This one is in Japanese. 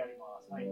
やります。はい。